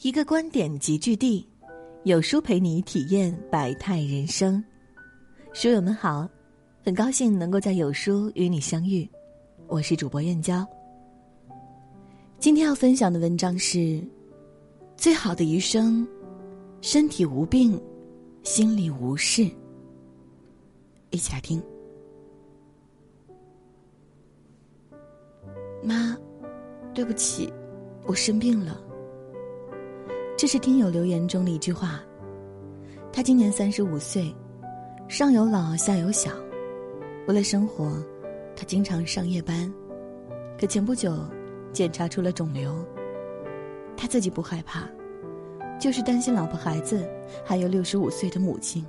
一个观点集聚地，有书陪你体验百态人生。书友们好，很高兴能够在有书与你相遇，我是主播燕娇。今天要分享的文章是：最好的余生，身体无病，心里无事。一起来听。妈，对不起，我生病了。这是听友留言中的一句话。他今年三十五岁，上有老下有小，为了生活，他经常上夜班。可前不久，检查出了肿瘤。他自己不害怕，就是担心老婆孩子，还有六十五岁的母亲。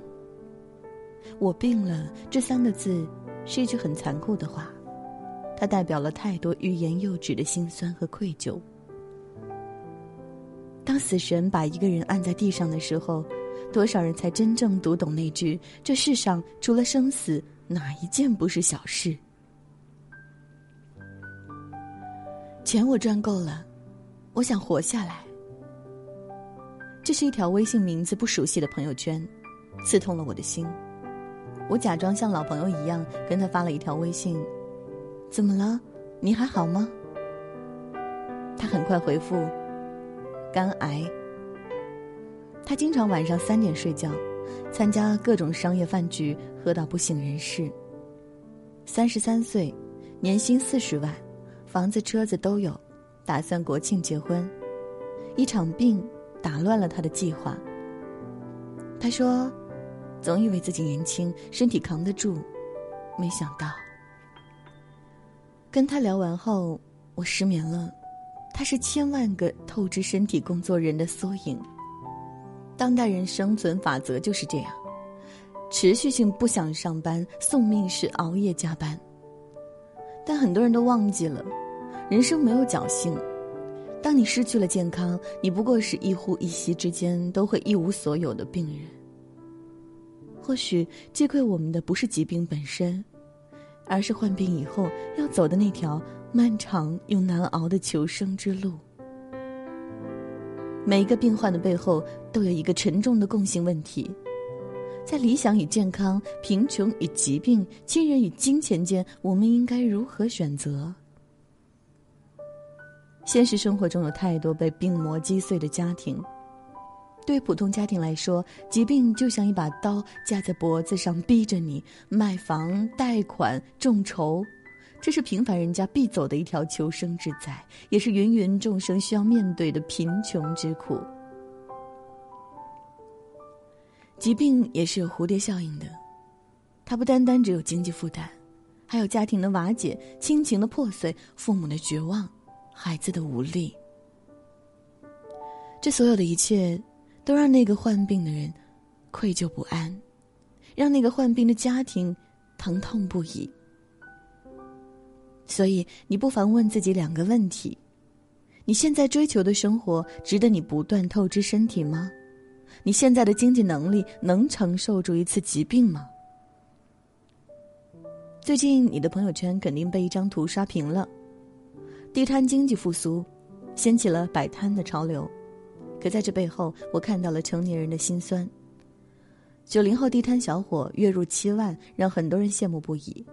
我病了这三个字，是一句很残酷的话，它代表了太多欲言又止的心酸和愧疚。当死神把一个人按在地上的时候，多少人才真正读懂那句“这世上除了生死，哪一件不是小事？”钱我赚够了，我想活下来。这是一条微信名字不熟悉的朋友圈，刺痛了我的心。我假装像老朋友一样跟他发了一条微信：“怎么了？你还好吗？”他很快回复。肝癌。他经常晚上三点睡觉，参加各种商业饭局，喝到不省人事。三十三岁，年薪四十万，房子车子都有，打算国庆结婚。一场病打乱了他的计划。他说：“总以为自己年轻，身体扛得住，没想到。”跟他聊完后，我失眠了。他是千万个透支身体工作人的缩影。当代人生存法则就是这样：持续性不想上班，送命是熬夜加班。但很多人都忘记了，人生没有侥幸。当你失去了健康，你不过是一呼一吸之间都会一无所有的病人。或许击溃我们的不是疾病本身，而是患病以后要走的那条。漫长又难熬的求生之路。每一个病患的背后都有一个沉重的共性问题：在理想与健康、贫穷与疾病、亲人与金钱间，我们应该如何选择？现实生活中有太多被病魔击碎的家庭。对普通家庭来说，疾病就像一把刀架在脖子上，逼着你卖房、贷款、众筹。这是平凡人家必走的一条求生之灾，也是芸芸众生需要面对的贫穷之苦。疾病也是有蝴蝶效应的，它不单单只有经济负担，还有家庭的瓦解、亲情的破碎、父母的绝望、孩子的无力。这所有的一切，都让那个患病的人愧疚不安，让那个患病的家庭疼痛不已。所以，你不妨问自己两个问题：你现在追求的生活值得你不断透支身体吗？你现在的经济能力能承受住一次疾病吗？最近，你的朋友圈肯定被一张图刷屏了：地摊经济复苏，掀起了摆摊的潮流。可在这背后，我看到了成年人的辛酸。九零后地摊小伙月入七万，让很多人羡慕不已。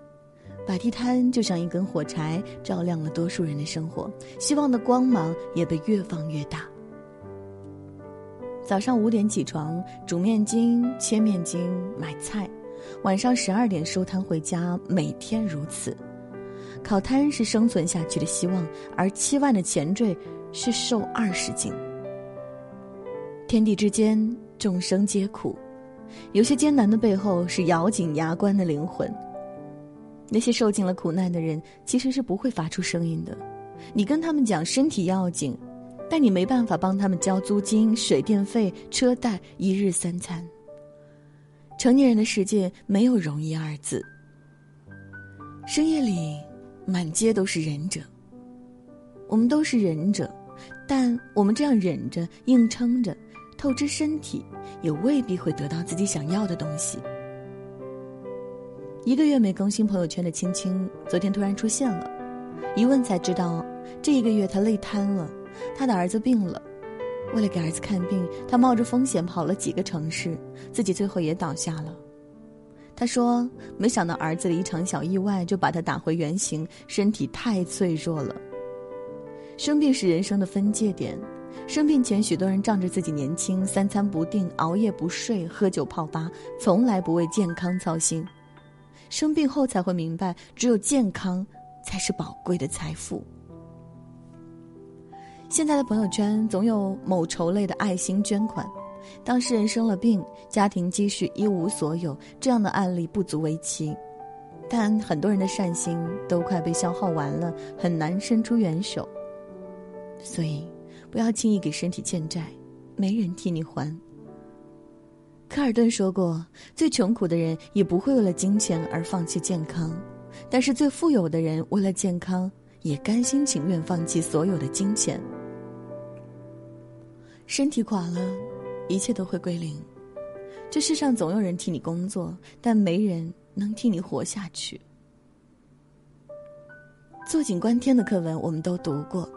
摆地摊就像一根火柴，照亮了多数人的生活，希望的光芒也被越放越大。早上五点起床，煮面筋、切面筋、买菜，晚上十二点收摊回家，每天如此。烤摊是生存下去的希望，而七万的前缀是瘦二十斤。天地之间，众生皆苦，有些艰难的背后是咬紧牙关的灵魂。那些受尽了苦难的人，其实是不会发出声音的。你跟他们讲身体要紧，但你没办法帮他们交租金、水电费、车贷、一日三餐。成年人的世界没有容易二字。深夜里，满街都是忍者。我们都是忍者，但我们这样忍着、硬撑着，透支身体，也未必会得到自己想要的东西。一个月没更新朋友圈的青青，昨天突然出现了，一问才知道，这一个月他累瘫了，他的儿子病了，为了给儿子看病，他冒着风险跑了几个城市，自己最后也倒下了。他说：“没想到儿子的一场小意外就把他打回原形，身体太脆弱了。生病是人生的分界点，生病前许多人仗着自己年轻，三餐不定，熬夜不睡，喝酒泡吧，从来不为健康操心。生病后才会明白，只有健康才是宝贵的财富。”现在的朋友圈总有某筹类的爱心捐款。当事人生了病，家庭积蓄一无所有，这样的案例不足为奇。但很多人的善心都快被消耗完了，很难伸出援手。所以，不要轻易给身体欠债，没人替你还。科尔顿说过：“最穷苦的人也不会为了金钱而放弃健康，但是最富有的人为了健康也甘心情愿放弃所有的金钱。”身体垮了。一切都会归零。这世上总有人替你工作，但没人能替你活下去。坐井观天的课文我们都读过。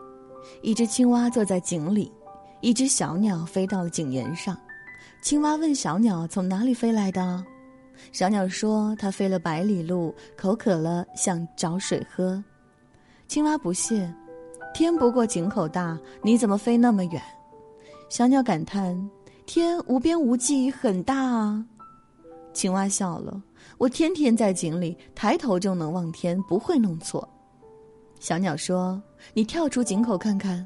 一只青蛙坐在井里，一只小鸟飞到了井沿上。青蛙问小鸟：“从哪里飞来的？”小鸟说：“它飞了百里路，口渴了，想找水喝。”青蛙不屑：“天不过井口大，你怎么飞那么远？”小鸟感叹。天无边无际，很大啊！青蛙笑了。我天天在井里，抬头就能望天，不会弄错。小鸟说：“你跳出井口看看。”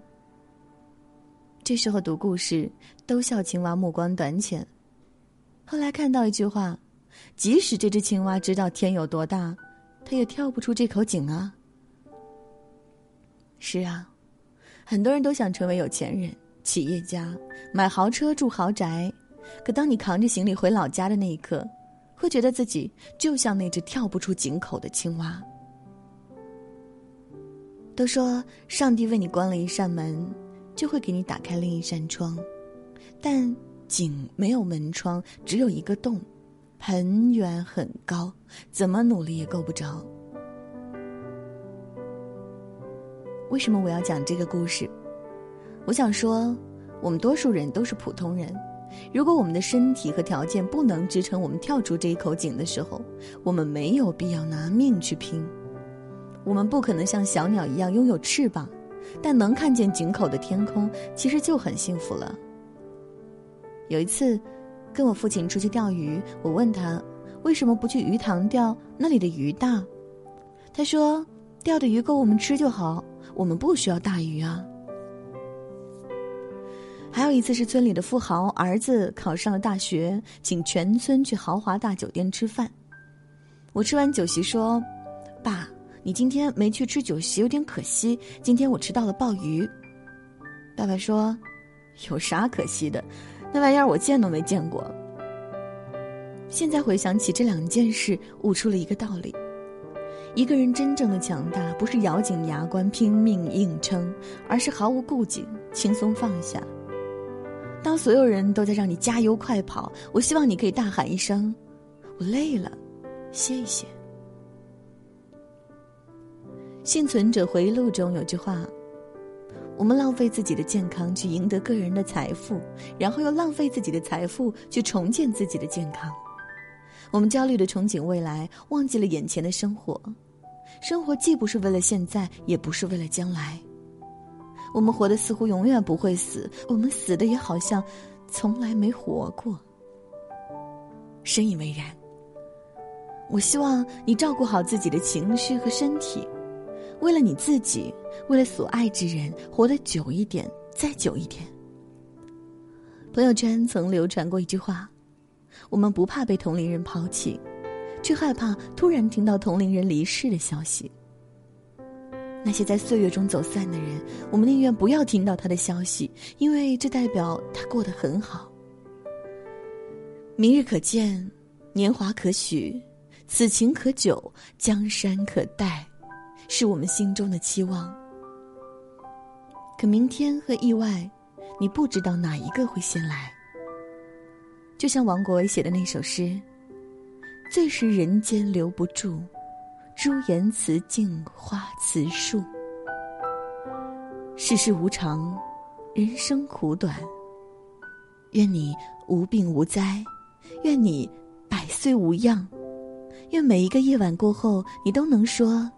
这时候读故事都笑青蛙目光短浅。后来看到一句话：“即使这只青蛙知道天有多大，它也跳不出这口井啊。”是啊，很多人都想成为有钱人。企业家买豪车住豪宅，可当你扛着行李回老家的那一刻，会觉得自己就像那只跳不出井口的青蛙。都说上帝为你关了一扇门，就会给你打开另一扇窗，但井没有门窗，只有一个洞，很远很高，怎么努力也够不着。为什么我要讲这个故事？我想说，我们多数人都是普通人。如果我们的身体和条件不能支撑我们跳出这一口井的时候，我们没有必要拿命去拼。我们不可能像小鸟一样拥有翅膀，但能看见井口的天空，其实就很幸福了。有一次，跟我父亲出去钓鱼，我问他为什么不去鱼塘钓，那里的鱼大。他说，钓的鱼够我们吃就好，我们不需要大鱼啊。还有一次是村里的富豪儿子考上了大学，请全村去豪华大酒店吃饭。我吃完酒席说：“爸，你今天没去吃酒席有点可惜。今天我吃到了鲍鱼。”爸爸说：“有啥可惜的？那玩意儿我见都没见过。”现在回想起这两件事，悟出了一个道理：一个人真正的强大，不是咬紧牙关拼命硬撑，而是毫无顾忌，轻松放下。当所有人都在让你加油快跑，我希望你可以大喊一声：“我累了，歇一歇。”幸存者回忆录中有句话：“我们浪费自己的健康去赢得个人的财富，然后又浪费自己的财富去重建自己的健康。我们焦虑的憧憬未来，忘记了眼前的生活。生活既不是为了现在，也不是为了将来。”我们活的似乎永远不会死，我们死的也好像从来没活过。深以为然。我希望你照顾好自己的情绪和身体，为了你自己，为了所爱之人，活得久一点，再久一点。朋友圈曾流传过一句话：我们不怕被同龄人抛弃，却害怕突然听到同龄人离世的消息。那些在岁月中走散的人，我们宁愿不要听到他的消息，因为这代表他过得很好。明日可见，年华可许，此情可久，江山可待，是我们心中的期望。可明天和意外，你不知道哪一个会先来。就像王国维写的那首诗：“最是人间留不住，朱颜辞镜花辞树。世事无常，人生苦短。愿你无病无灾，愿你百岁无恙，愿每一个夜晚过后，你都能说：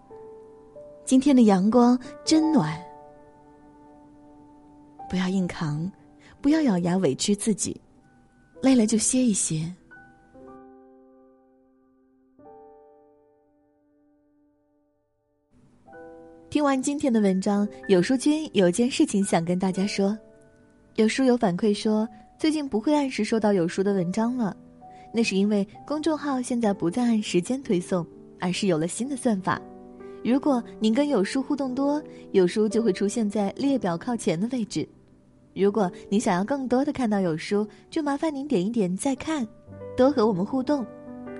今天的阳光真暖。不要硬扛，不要咬牙委屈自己，累了就歇一歇。听完今天的文章，有书君有件事情想跟大家说。有书友反馈说，最近不会按时收到有书的文章了，那是因为公众号现在不再按时间推送，而是有了新的算法。如果您跟有书互动多，有书就会出现在列表靠前的位置。如果您想要更多的看到有书，就麻烦您点一点再看，多和我们互动，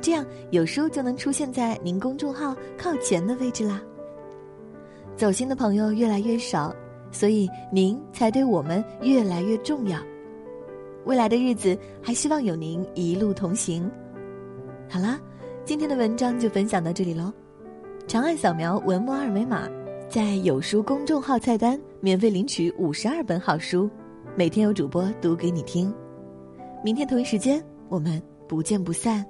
这样有书就能出现在您公众号靠前的位置啦。走心的朋友越来越少，所以您才对我们越来越重要。未来的日子，还希望有您一路同行。好啦，今天的文章就分享到这里喽。长按扫描文末二维码，在有书公众号菜单免费领取五十二本好书，每天有主播读给你听。明天同一时间，我们不见不散。